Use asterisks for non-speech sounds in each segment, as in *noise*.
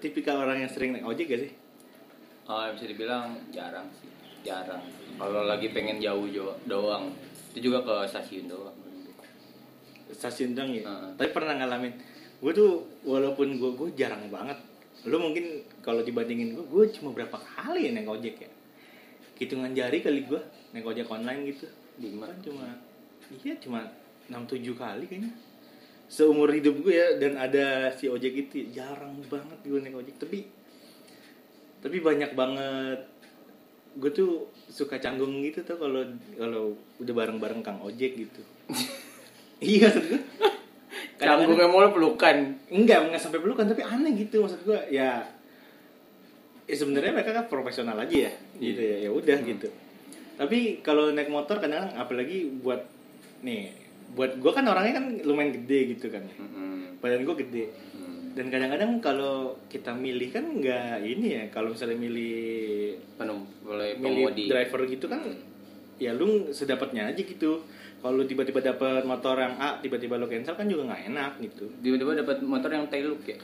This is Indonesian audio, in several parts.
tipikal orang yang sering naik ojek gak sih? Oh, bisa dibilang jarang sih. Jarang. Kalau lagi pengen jauh doang. Itu juga ke stasiun doang. Stasiun dong ya. Heeh. Tapi pernah ngalamin. Gue tuh walaupun gue gue jarang banget. Lu mungkin kalau dibandingin gue, gue cuma berapa kali ya naik ojek ya? Hitungan jari kali gue naik ojek online gitu. Lima. Kan cuma iya cuma 6 7 kali kayaknya. Seumur hidup gue ya dan ada si ojek itu jarang banget gue naik ojek tapi tapi banyak banget gue tuh suka canggung gitu tuh kalau kalau udah bareng-bareng Kang Ojek gitu. *laughs* iya maksud gue. Canggungnya mulu pelukan. Enggak, enggak sampai pelukan tapi aneh gitu maksud gua ya ya sebenarnya mereka kan profesional aja ya gitu ya ya udah gitu tapi kalau naik motor kadang apalagi buat nih buat gua kan orangnya kan lumayan gede gitu kan. Mm-mm. badan gua gede. Hmm. dan kadang-kadang kalau kita milih kan nggak ini ya kalau misalnya milih Penuh boleh milih driver gitu kan ya lu sedapatnya aja gitu. Kalau tiba-tiba dapat motor yang A tiba-tiba lo cancel kan juga nggak enak gitu. Tiba-tiba dapat motor yang tail look ya.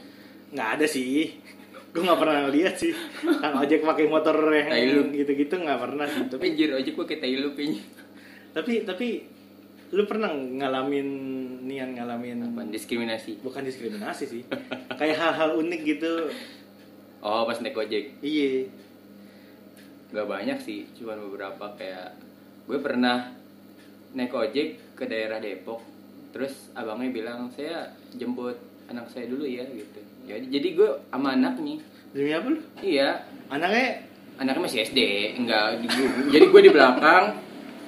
nggak ada sih. *laughs* Gue nggak pernah lihat sih. Kang ojek pakai motor yang gitu-gitu nggak pernah sih. Tapi tapi jir ojek gue kayak tail look kayaknya. tapi tapi lu pernah ngalamin nian ngalamin Apa? Diskriminasi. bukan diskriminasi sih *laughs* kayak hal-hal unik gitu Oh, pas naik ojek. iya Gak banyak sih, cuman beberapa kayak gue pernah naik ojek ke daerah Depok. Terus abangnya bilang, "Saya jemput anak saya dulu ya." gitu. Jadi jadi gue sama anaknya. demi apa lu Iya, anaknya anaknya masih SD enggak di- jadi gue di belakang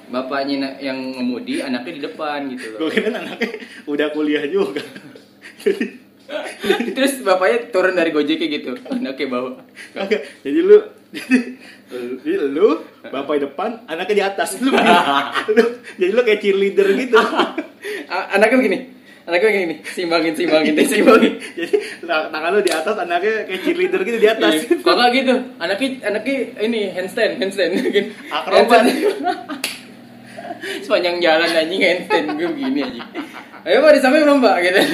bapaknya yang ngemudi anaknya di depan gitu gue loh kira anaknya udah kuliah juga. Terus bapaknya turun dari gojeknya gitu anaknya bawa. Kagak. jadi lu jadi lu bapak di depan anaknya di atas. Lu, lu- jadi lu kayak cheerleader gitu. *laughs* Anaknya begini anaknya begini nih simbangin simbangin deh simbangin. *laughs* Jadi tang- tangan lu di atas anaknya kayak cheerleader gitu di atas Iya. Kok nggak gitu. Anaknya anaknya ini handstand handstand. Gitu Akrobat. *laughs* Sepanjang jalan anjing handstand gue begini aja ayo pak disampai belum pak gitu *laughs*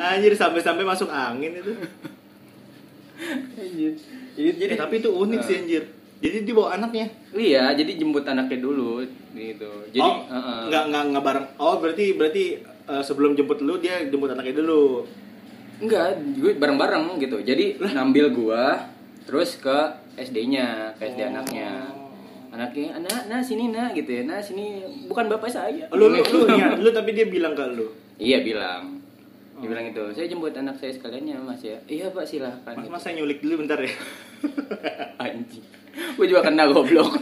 anjir sampai-sampai masuk angin itu Anjir. jadi jadi Eh, tapi itu unik sih anjir jadi dia bawa anaknya Iya, jadi jemput anaknya dulu gitu. Jadi oh, uh-uh. nggak nggak nggak bareng oh berarti berarti eh, sebelum jemput lu dia jemput anaknya dulu enggak, gue bareng-bareng gitu. Jadi ngambil gua terus ke SD-nya, ke SD anaknya. Anaknya, "Anak, nah sini nak" gitu ya. Nah, sini bukan bapak saya. lu lu lu, *laughs* niat, lu tapi dia bilang ke lu Iya, bilang. Dia bilang itu, "Saya jemput anak saya sekalian ya, Mas ya." Iya, Pak, silahkan. mas gitu. mas saya nyulik dulu bentar ya *laughs* Anjing. Gue juga kena goblok. *laughs*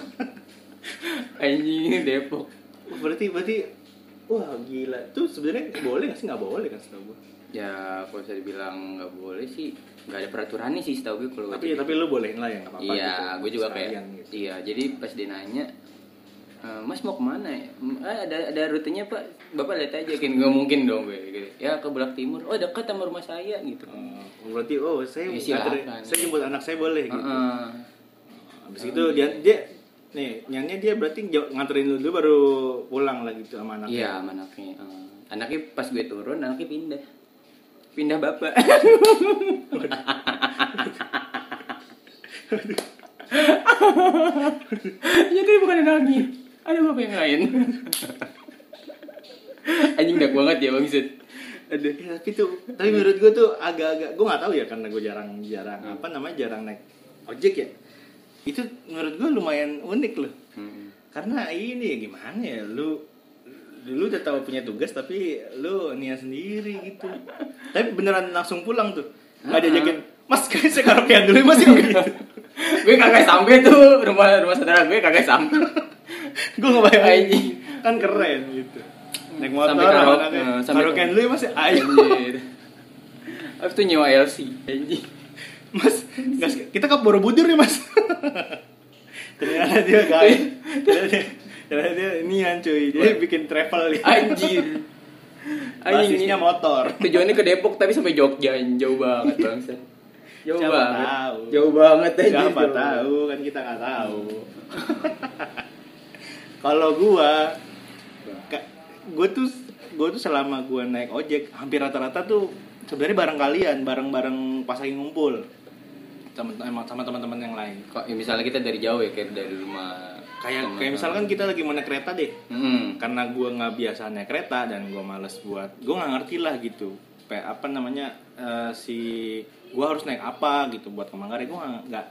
Anjing Depok. Oh, berarti berarti wah gila tuh sebenarnya boleh nggak sih nggak boleh kan setahu gua Ya, kalau saya dibilang nggak boleh sih, nggak ada peraturannya sih setahu gue kalau tapi tapi lu bolehin lah ya nggak apa-apa Iya, gitu. gue juga kayak gitu. iya. Jadi pas dia nanya, "E, Mas mau ke mana ya? "Mm, "Ah, ada ada rutenya Pak. Bapak lihat aja kan nggak mungkin dong gue. Gitu. Ya ke Bulak Timur. Oh dekat sama rumah saya gitu. Oh, berarti oh saya Ya, silakan. saya jemput anak saya boleh gitu Heeh. habis itu dia dia nih nyanyi dia berarti nganterin lu dulu baru pulang lagi tuh sama anaknya Iya, sama anaknya. Heeh. anaknya pas gue turun, anaknya pindah. Pindah bapak. Jadi bukan anaknya. Ada bapak yang lain. Anjing dak banget ya Bang Zed. Aduh, ya, tapi tuh tapi menurut gue tuh agak-agak gue nggak tahu ya karena gue jarang jarang apa namanya jarang naik ojek ya itu menurut gue lumayan unik loh Hmm. karena ini ya gimana ya lu dulu udah tahu punya tugas tapi lu niat sendiri gitu. Tapi beneran langsung pulang tuh. Nggak diajakin mas kayak saya karaokean dulu mas. Gitu. *laughs* Gue kagak sampai tuh rumah rumah saudara gue kagak sampai. *laughs* gue nggak bayangin kan keren gitu. Naik motor Sampai karaoke, eh, karaokean dulu ya mas ya? Ayo. Anjir. Habis itu nyewa LC. Anjing. mas nggak- kita ke Borobudur ya mas? *laughs* Ternyata dia guys ternyata dia, ternyata dia nian cuy dia bikin travel ya Anjir. *laughs* Basisnya motor Tujuannya ke Depok tapi sampai Jogja jauh banget bangsa. Jauh Siapa banget. tahu. Jauh banget anjing. siapa Jauh. tahu kan kita nggak tahu *laughs* kalau gua gua tuh gua tuh selama gua naik ojek hampir rata-rata tuh sebenarnya bareng kalian bareng bareng pas lagi ngumpul sama sama teman-teman yang lain Kok ya misalnya kita dari jauh ya kayak dari rumah kayak kayak misalkan kita lagi mau naik kereta deh. Hmm. karena gue nggak biasa naik kereta dan gue males buat gue nggak ngerti lah gitu. Apa namanya eh, si gue harus naik apa gitu buat ke Manggarai. Gue nggak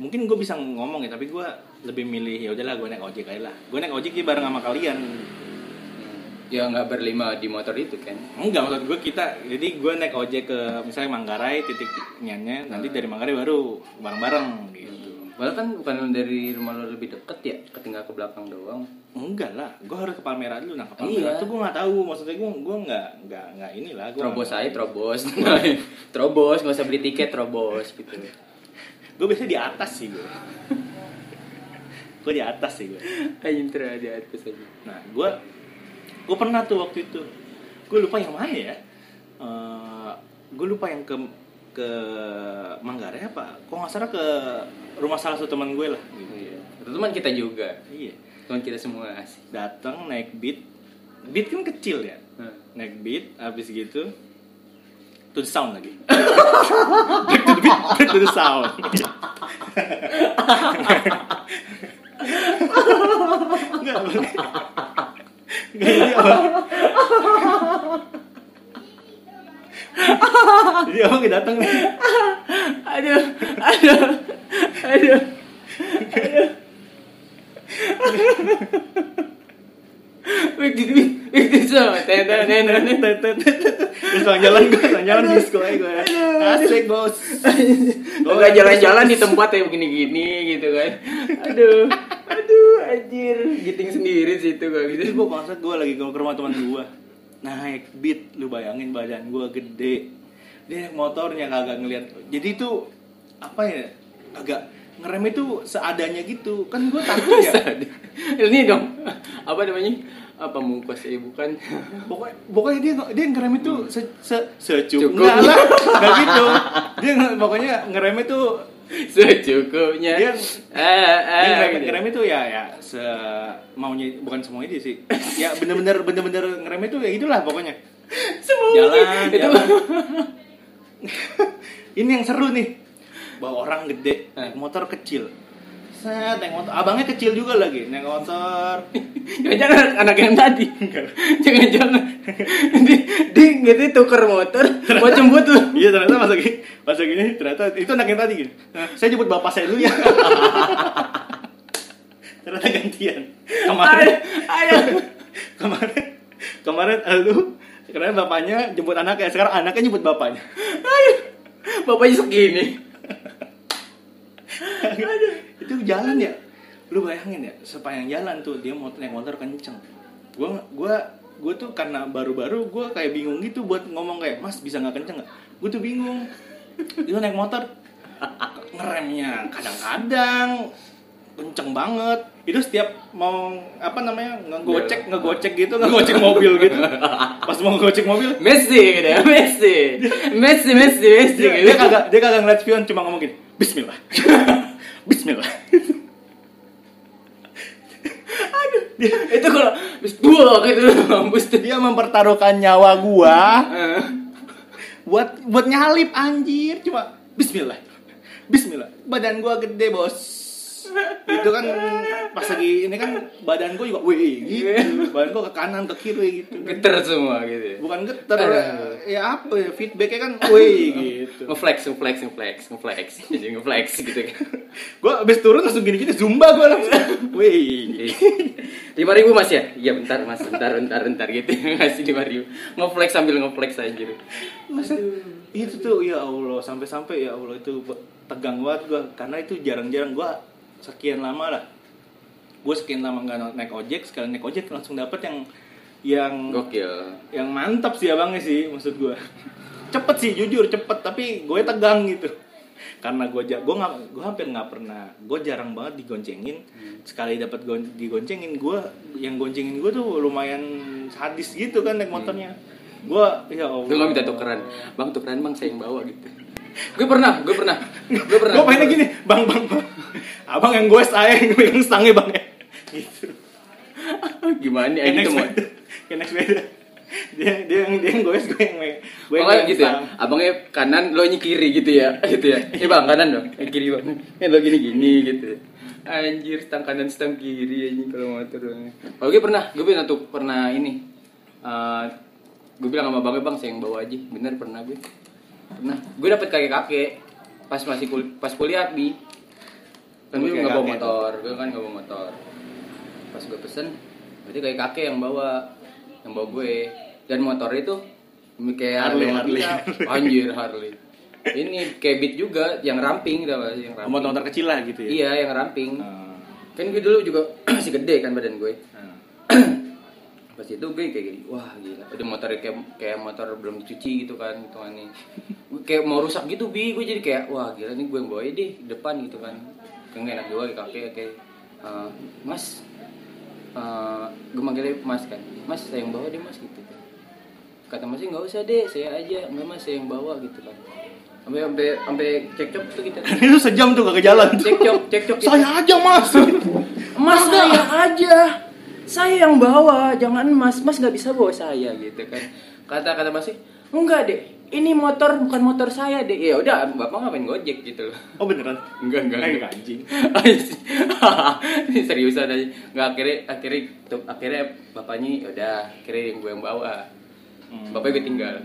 mungkin gue bisa ngomong ya tapi gue lebih milih ya udahlah gue naik ojek aja lah. Gue naik ojek ya bareng sama kalian. Ya nggak berlima di motor itu kan. enggak maksud gue kita jadi gue naik ojek ke misalnya Manggarai titiknya nanti dari Manggarai baru bareng-bareng gitu Padahal kan bukan dari rumah lo lebih deket ya, ketinggal ke belakang doang. enggak lah gue harus ke Palmerah dulu nah ke Iya. Palmerah tuh gue nggak tahu maksudnya gue gue nggak nggak nggak inilah gue Terobos aja, terobos. *laughs* terobos, nggak usah beli tiket, terobos gitu. gue biasanya di atas sih gue *laughs* gue di atas sih gue Ayo di atas aja. nah gue gue pernah tuh waktu itu gue lupa yang mana ya gue lupa yang ke ke Manggarai apa kok nggak salah ke rumah salah satu teman gue lah gitu. Iya. Teman kita juga. iya Teman kita semua datang naik beat beat kan kecil ya Nah. naik beat habis gitu to the sound lagi back to the beat back to the sound *laughs* Enggak, Enggak, Jadi abang datang nih Aduh, aduh, aduh. Back to the beat, back to the sound. Ten, ten, ten, ten, ten. Terus jalan gue, jalan disco aja gue Asik bos Gue gak jalan-jalan di tempat yang begini-gini gitu kan. Aduh, aduh, anjir. Giting sendiri sih itu gak Itu gitu. gue maksud gue lagi ke rumah teman gue Naik beat, lu bayangin badan gue gede. Dia naik motornya kagak ngeliat. Jadi itu, apa ya, agak ngerem itu seadanya gitu. Kan gue takut ya. *laughs* Ini dong, apa namanya? Apa mungkos ya bukan? pokoknya pokoknya dia dia ngerem itu se, se secukup Cukup. enggak lah. Enggak gitu. Dia pokoknya ngerem itu *laughs* Secukupnya. Dia- eh, eh, dia ngerem, ngerem itu ya ya se maunya bukan semuanya dia sih. *laughs* Ya bener-bener bener-bener ngerem itu ya itulah pokoknya. Semua jalan itu. jalan. *laughs* Ini yang seru nih. Bawa orang gede naik motor kecil set naik motor abangnya kecil juga lagi naik motor *laughs* Jangan-jangan anak yang tadi. Jangan-jangan. Di, di gitu tuker motor, mau jemput tuh. Iya ternyata masa gini, masa gini ternyata itu anak yang tadi. Nah, saya jemput bapak saya dulu ya. *laughs* ternyata gantian. Kemarin, Ayo. kemarin, kemarin lu, karena bapaknya jemput anaknya, sekarang anaknya jemput bapaknya. Ayo. Bapaknya segini. *laughs* itu jalan ya, lu bayangin ya, sepanjang jalan tuh dia mau naik motor kenceng. Gua, gua, gua tuh karena baru-baru gua kayak bingung gitu buat ngomong kayak Mas bisa nggak kenceng nggak? Gue tuh bingung. Dia naik motor ngeremnya kadang-kadang kenceng banget itu setiap mau apa namanya ngegocek ngegocek gitu ngegocek mobil gitu pas mau ngegocek mobil Messi gitu ya, Messi. Messi, Messi, Messi dia, gitu. dia kagak dia kagak ngeliat spion cuma ngomong gini Bismillah. *laughs* Bismillah. *laughs* Itu kalau bis dua gitu *laughs* mampus tuh. dia mempertaruhkan nyawa gua. Eh. buat buat nyalip anjir. Cuma Bismillah. Bismillah. Badan gua gede bos itu kan pas lagi ini kan badan gua juga wih gitu badan gua ke kanan ke kiri gitu Geter semua gitu. bukan geter Aduh. ya apa ya feedbacknya kan wih *laughs* gitu Ngeflex, ngeflex, ngeflex, ngeflex, jadi ngeflex gitu kan. gua abis turun langsung gini gini zumba gua langsung *laughs* wih Lima ribu mas ya? Iya bentar mas, bentar, bentar, bentar gitu *laughs* ngasih lima ribu. Ngeflex sambil ngeflex aja. Masa itu tuh ya Allah sampai-sampai ya Allah itu tegang banget gua karena itu jarang-jarang gua sekian lama lah. Gue sekian lama nggak naik ojek sekali naik ojek langsung dapet yang yang Gokil. yang mantap sih abangnya sih maksud gua. Cepet sih jujur cepet tapi gue tegang gitu. Karena gue gue nggak gue hampir nggak pernah gue jarang banget digoncengin. Sekali dapat gon- digoncengin gue yang goncengin gue tuh lumayan sadis gitu kan naik motornya. Gue ya Allah nggak minta tukeran, bang tukeran bang saya yang bawa gitu. Gue pernah, gue pernah, gue pernah. gue pengennya gini bang bang bang abang yang gue saya yang megang stangnya bang ya gitu Gimana ya gitu mau? naik sepeda dia dia yang dia yang gue gue yang gue yang gitu ya. Abangnya kanan, lo nya kiri gitu ya. Gitu ya. Ini bang kanan dong. Eh, kiri bang. Eh lo gini gini gitu. Anjir, stang kanan stang kiri anjing kalau motor. Kalau gue pernah, gue pernah tuh pernah ini. Eh, gue bilang sama bangnya bang, saya yang bawa aja. Bener pernah gue. Pernah. Gue dapet kakek kakek pas masih kul pas kuliah bi. Kan gue nggak bawa motor, gue kan nggak bawa motor. Pas gue pesen, berarti kayak kakek yang bawa, yang bawa gue. Dan motor itu kayak Harley, ada- Harley. *laughs* Anjir Harley. Ini kayak beat juga yang ramping sih yang ramping. motor-motor kecil lah gitu ya Iya, yang ramping. Ah, Kan gue dulu juga *clears throat* masih gede kan badan gue. ah. *clears throat* Pas itu gue kayak gini, wah gila. Udah motor kayak kayak motor belum dicuci gitu kan, hitungannya. Kayak mau rusak gitu bi, gue jadi kayak wah gila nih gue yang bawa deh di depan gitu kan. Gak enak juga kayak kakek kayak eh, Mas eh, gue manggilnya Mas kan. Mas saya yang bawa deh Mas gitu kan. Kata Mas nggak usah deh, saya aja. Enggak Mas saya yang bawa gitu kan. Sampai sampai sampai cekcok tuh kita. *laughs* itu sejam tuh gak ke jalan. Cekcok, cekcok. saya aja mas *laughs* Mas saya aja. Saya yang bawa, jangan Mas. Mas nggak bisa bawa saya gitu kan. Kata kata Mas, enggak deh. Ini motor bukan motor saya deh. Ya udah, Bapak ngapain gojek gitu loh. oh beneran Enggak, enggak, Eh, enggak. anjing *laughs* *laughs* Ini seriusan aja. Enggak akhirnya akhirnya tuh, akhirnya bapaknya ya udah akhirnya yang gue yang bawa. Hmm. Bapaknya gue tinggal. *laughs*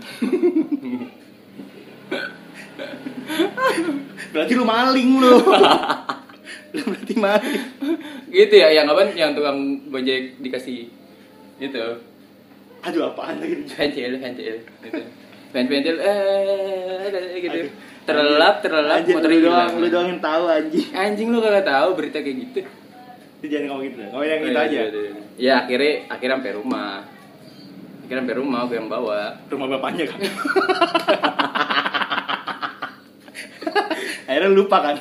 berarti lu maling lu berarti maling gitu ya, yang apa yang tukang gojek dikasih itu aduh apaan lagi pentil pentil gitu pentil pentil eh gitu Aduh. terlelap terlelap Anjing, motor lu doang lu doang yang tahu anjing anjing lu kagak tahu berita kayak gitu Lu jangan ngomong gitu ya. Ngomong yang Oh, itu iya, aja. iya, iya. ya akhirnya akhirnya sampai rumah akhirnya sampai rumah gue yang bawa Rumah bapaknya kan. *laughs* Akhirnya lupa kan.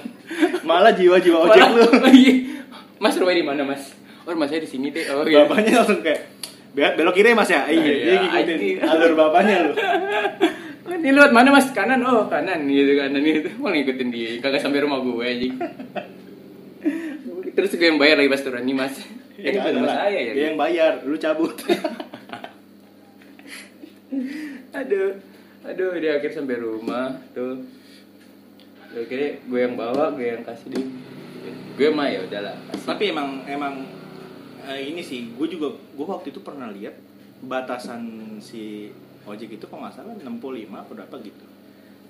Malah jiwa-jiwa ojek Malah- lu. *laughs* Iya. mas rumahnya di mana mas? Oh rumah saya di sini deh. Oh iya. Bapaknya langsung kayak "Be- belok kiri ya, mas ya. Iya, Iya, dia ngikutin alur bapaknya lu. *laughs* ini lewat mana mas? Kanan. Oh kanan gitu kanan gitu. Mau ngikutin dia. Kagak sampai rumah gue anjing. *laughs* Terus gue yang bayar lagi pas turun. Nih mas. Ya, bukan ada rumah lah. saya ya? Dia yang bayar, lu cabut. *laughs* aduh. Aduh dia akhir sampai rumah tuh. Akhirnya gue yang bawa gue yang kasih dia gue mah ya udahlah. Tapi emang emang eh, ini sih, gue juga gue waktu itu pernah lihat batasan si ojek itu kok nggak salah 65 atau berapa gitu.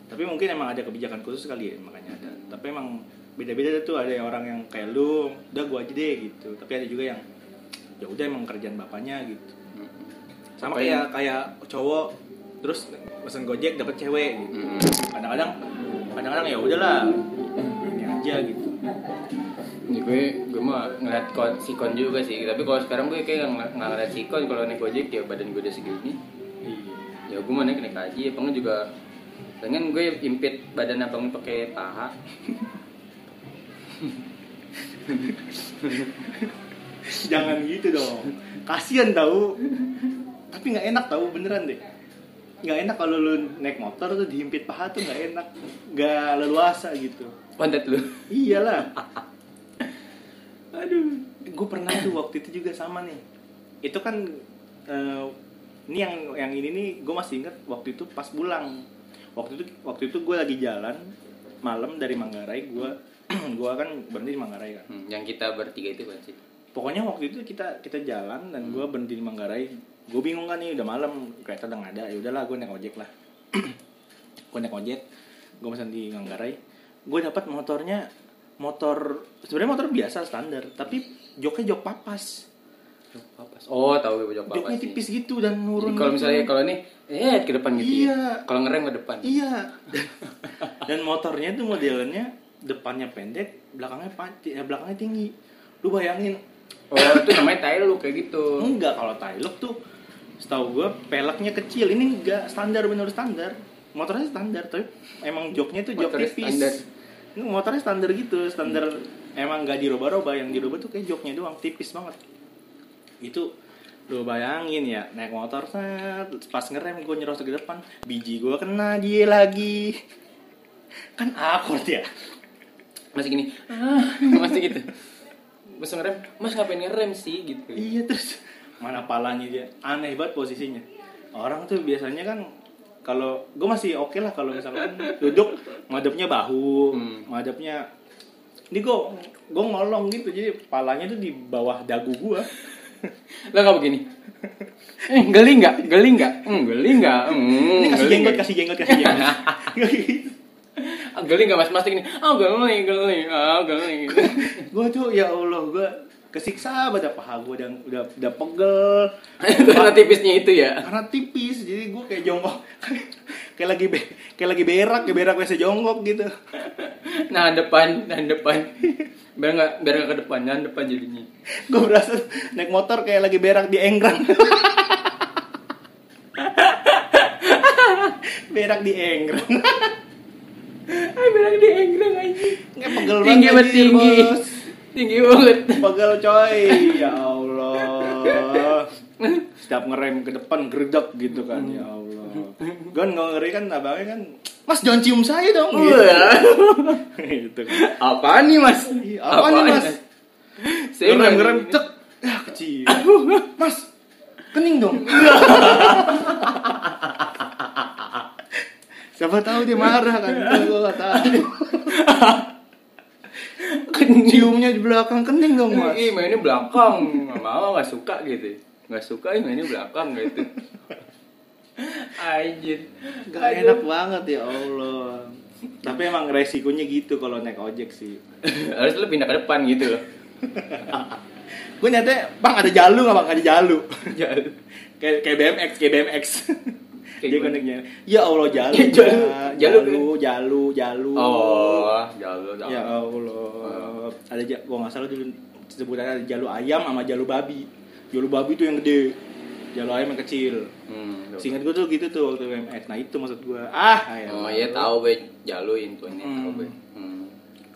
Tapi mungkin emang ada kebijakan khusus kali ya makanya ada. Tapi emang beda-beda tuh ada yang orang yang kayak lu, udah gue aja deh gitu. Tapi ada juga yang ya udah emang kerjaan bapaknya gitu. Sama Apa kayak kayak cowok terus pesen gojek dapat cewek gitu. Kadang-kadang kadang-kadang ya udahlah ini aja gitu. Ini gue gue mah ngeliat kon, si kon juga sih tapi kalau sekarang gue kayak nggak nggak ngeliat si kon kalau naik gojek ya badan gue udah segini ya gue mau naik naik aja abangnya juga pengen gue impit badan abangnya pakai paha *laughs* Jangan gitu dong. Kasian tahu. Tapi nggak enak tahu beneran deh. Nggak enak kalau lu naik motor tuh dihimpit paha tuh nggak enak. Nggak leluasa gitu. pantat lu Iyalah. *laughs* Gue pernah tuh waktu itu juga sama nih. Itu kan eh, ini yang yang ini nih gue masih inget waktu itu pas pulang. Waktu itu waktu itu gue lagi jalan malam dari Manggarai gue *clears throat* gue kan berhenti di Manggarai kan. Hmm, yang kita bertiga itu kan sih pokoknya waktu itu kita kita jalan dan gue berhenti di Manggarai. Gue bingung kan nih udah malam kereta udah nggak ada ya udahlah gue naik ojek lah. *clears throat* Gue naik ojek gue pesan di Manggarai. Gue dapat motornya motor sebenarnya motor biasa standar. Tapi joknya jok papas Jok papas oh tahu gue jok papas joknya sih. tipis gitu dan nurun kalau gitu. misalnya kalau ini eh ke depan gitu Iya. ya kalau ngerem ke depan iya *laughs* dan motornya tuh modelnya depannya pendek belakangnya panti ya belakangnya tinggi lu bayangin oh itu namanya tail lu kayak gitu Enggak, kalau Tailuk tuh setahu gue peleknya kecil. Ini enggak standar bener standar. Motornya standar, tapi emang joknya tuh jok Motornya tipis. standar. Ini motornya standar gitu, standar emang nggak dirubah-rubah. Yang dirubah tuh kayak joknya doang, tipis banget. Itu lu bayangin ya naik motor set, pas ngerem gue nyerosot ke depan biji gue kena dia lagi kan akord ya masih gini ah, *laughs* masih gitu mas ngerem mas ngapain ngerem sih gitu Iya terus mana palanya dia aneh banget posisinya. Orang tuh biasanya kan kalau gue masih oke lah kalau misalkan duduk madepnya bahu Hmm. madepnya ini gue gue ngolong gitu jadi palanya tuh di bawah dagu gue *laughs* Lah nggak begini. Eh, geli nggak? Geli nggak? Hmm, geli nggak? Hmm, ini kasih jenggot kasih jenggot kasih jenggot *laughs* geli nggak mas mas gini? Ah geli geli ah geli. *laughs* gue tuh ya allah gue kesiksa pada paha gue udah udah udah pegel Karena tipisnya itu ya. karena tipis jadi gue kayak jongkok kayak lagi be- kayak lagi berak kayak berak biasa jongkok gitu Nah depan, nah depan. Biar nggak biar nggak ke depan, nah depan jadinya. gue berasa naik motor kayak lagi berak di enggrang berak di enggrang Ah berak di enggrang aja. nggak pegel Tinggi banget tinggi. bos. Tinggi banget. pegel coy ya allah *laughs* setiap ngerem ke depan geredak gitu kan ya allah *laughs* gue nggak ngeri kan abangnya kan mas jangan cium saya dong. Gitu, Wah. *laughs* gitu. Apaan nih mas? Iya, apaan nih, Mas? Saya ngerem ngerem cek. Ya kecil. *laughs* Mas kening dong. Siapa tahu dia marah kan? Gue gak tahu. Ciumnya di belakang kening dong mas. Ih, mainnya belakang. Nggak mau, nggak suka gitu. Nggak suka, mainnya belakang gitu. Anjir. Gak enak banget ya Allah. Tapi emang resikonya gitu kalau naik ojek sih. *laughs* Harus lu pindah ke depan gitu loh. *laughs* gue nyatanya bang ada jalu nggak bang? Ada jalu. *laughs* Kayak kayak BMX kayak BMX Kayak dia koneknya ya Allah jalu Jalu, Pak. jalu, jalu jalu jalu. Oh, jalan. jalan. ya Allah. Ada ja- gua nggak salah dulu sebutannya ada jalu ayam sama jalu babi. Jalu babi tuh yang gede jalu ayam yang kecil Hmm, singkat gue tuh gitu tuh waktu BMX nah itu maksud gue ah ya Oh iya tahu be jaluin tuh ini Hmm. tahu. Hmm.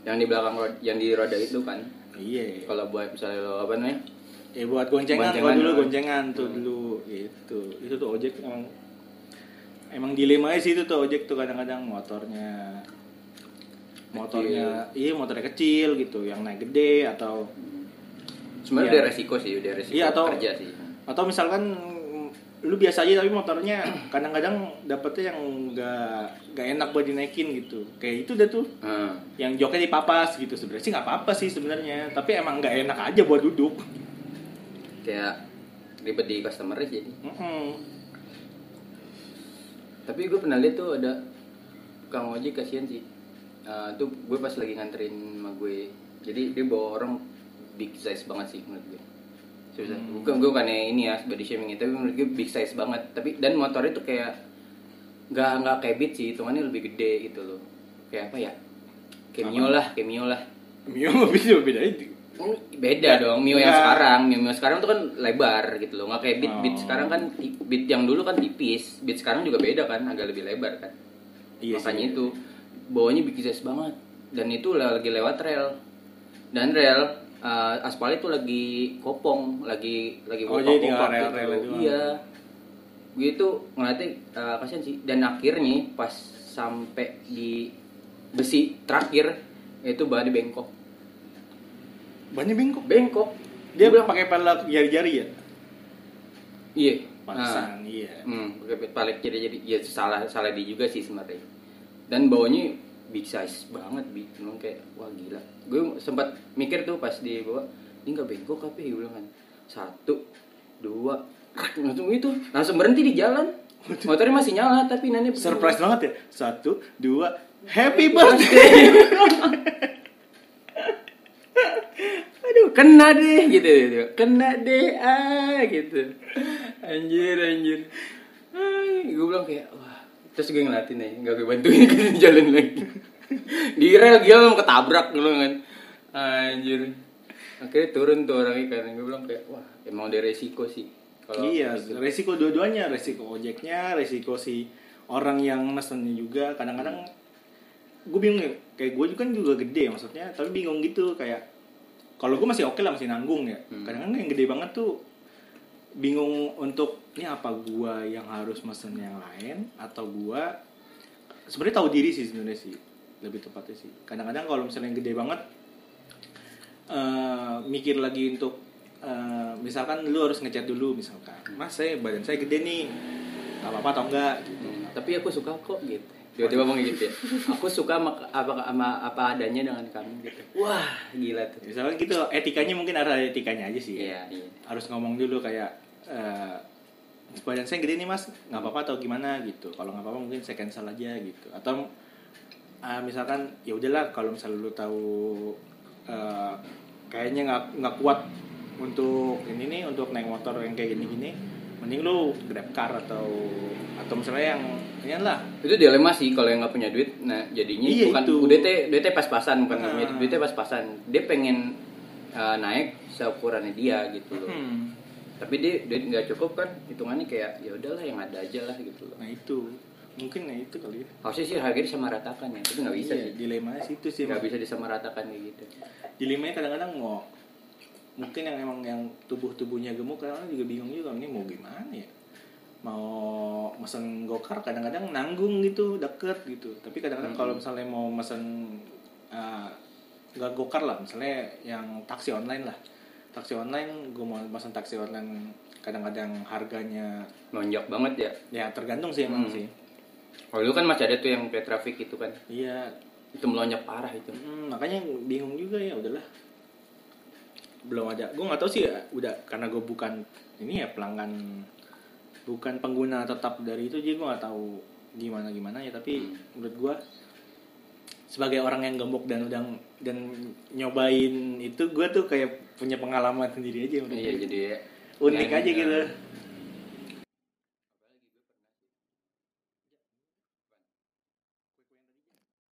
Yang di belakang yang di roda itu kan. iya Kalau buat misalnya lo apa namanya? ya buat goncengan, Goncengan, gua dulu oh. goncengan tuh dulu gitu itu tuh ojek emang emang dilema sih itu tuh ojek tuh kadang-kadang motornya motornya iya motornya kecil gitu yang naik gede atau Sebenarnya Iya. udah resiko sih, udah resiko Iya, atau- kerja sih. atau misalkan lu biasa aja tapi motornya kadang-kadang dapetnya yang nggak nggak enak buat dinaikin gitu kayak itu udah tuh Hmm. yang joknya dipapas gitu sebenarnya sih nggak apa-apa sih sebenarnya tapi emang nggak enak aja buat duduk Kayak ribet di customer jadi. Mm-mm. Tapi gue pernah lihat tuh ada Kang Ojek kasihan sih. Eh, tuh gue pas lagi nganterin sama gue. Jadi dia bawa orang big size banget sih menurut gue. Seriusan. Hmm. Bukan gue bukan ini ya body shaming itu, tapi menurut gue big size banget. Tapi dan motornya tuh kayak nggak nggak kayak beat sih, hitungannya lebih gede gitu loh. Kayak apa ya? Kayak Mio lah, kayak Mio lah. Mio bisa beda itu beda dong Mio yang Nggak. sekarang Mio, Mio sekarang tuh kan lebar gitu loh nggak kayak beat beat Oh. sekarang kan beat yang dulu kan tipis beat sekarang juga beda kan agak lebih lebar kan Iya makanya sih. itu bawahnya big size banget dan itu lagi lewat rel dan rel eh, aspal itu lagi kopong lagi lagi Oh, kopak- kopak gitu. itu. iya. Gitu ngeliatnya eh, kasihan sih. Dan akhirnya pas sampai di besi terakhir itu bahannya bengkok. Banyak bengkok? Bengkok. Dia bilang, pakai pelak jari-jari ya? Iya. Nah, pantesan iya. Hmm, pakai paling jadi jadi ya salah salah dia juga sih sebenarnya. Dan bawahnya big size banget big Emang kayak wah gila. Gue sempat mikir tuh pas di bawah ini nggak bengkok apa ya? Gue bilang kan satu dua langsung itu langsung berhenti di jalan. Motornya masih nyala tapi nanti surprise banget ya. Satu dua happy birthday. *laughs* Aduh kena deh gitu, gitu. kena deh ah gitu. Anjir anjir. Gue bilang kayak wah terus gue ngeliatin aja nggak gue bantuin *laughs* ke jalan lagi. Di rel gila mau ketabrak dulu kan. Anjir. Akhirnya turun tuh orangnya karena gue bilang kayak wah emang ada resiko sih. Kalau iya gitu. resiko dua-duanya resiko ojeknya resiko si orang yang mesennya juga. Kadang-kadang gue bingung ya kayak gue kan juga gede maksudnya tapi bingung gitu kayak kalau gue masih oke lah masih nanggung ya. Hmm. kadang-kadang yang gede banget tuh bingung untuk ini apa gue yang harus mesen yang lain atau gue sebenarnya tahu diri sih sebenarnya sih lebih tepatnya sih. Kadang-kadang kalau misalnya yang gede banget eh, mikir lagi untuk eh, misalkan lu harus ngechat dulu misalkan mas saya badan saya gede nih nggak apa-apa atau enggak? Hmm, tapi aku suka kok gitu tiba-tiba ngomong gitu ya. Aku suka sama apa, sama apa adanya dengan kamu gitu. Wah gila tuh. Misalnya gitu. Etikanya mungkin ada etikanya aja sih iya iya. Harus ngomong dulu kayak eh badan saya gede nih mas. Nggak apa-apa atau gimana gitu. Kalau nggak apa-apa mungkin saya cancel aja gitu. Atau ah, misalkan ya udahlah kalau misalnya lu tahu eh, kayaknya nggak nggak kuat untuk ini nih untuk naik motor yang kayak gini-gini mending lu grab car atau atau misalnya yang ini lah. Itu dilema sih kalau yang nggak punya duit. Nah jadinya Iya, bukan itu. udah teh pas-pasan bukan nggak punya Ah. duit teh pas-pasan. Dia pengen uh, naik seukurannya dia gitu loh. Hmm. tapi dia dia nggak cukup kan hitungannya kayak ya udahlah yang ada aja lah gitu loh. Nah itu. Mungkin ya itu kali ya. Harusnya sih harganya disamaratakan ya tapi nggak bisa Iya, sih. dilema situ sih nggak bisa disamaratakan kayak gitu. Dilemanya kadang-kadang mau mungkin yang emang yang tubuh tubuhnya gemuk kadang-kadang juga bingung juga ini mau gimana ya? Mau mesen gokar kadang-kadang nanggung gitu deket gitu. Tapi kadang-kadang kalau misalnya mau mesen uh, gokar lah misalnya yang taksi online lah. Taksi online gue mau mesen taksi online kadang-kadang harganya lonjak banget ya? Ya tergantung sih emang Hmm. sih. Kalau dulu kan masih ada tuh yang pay traffic itu kan? Iya. Itu melonjak parah itu. Hmm, makanya bingung juga ya udahlah belum ada. Gue nggak tahu sih ya, udah karena gue bukan ini ya pelanggan bukan pengguna tetap dari itu jadi gue nggak tahu gimana gimana ya. Tapi menurut gue sebagai orang yang gemuk dan udah dan nyobain itu gue tuh kayak punya pengalaman sendiri aja menurut iya gue. jadi unik aja gitu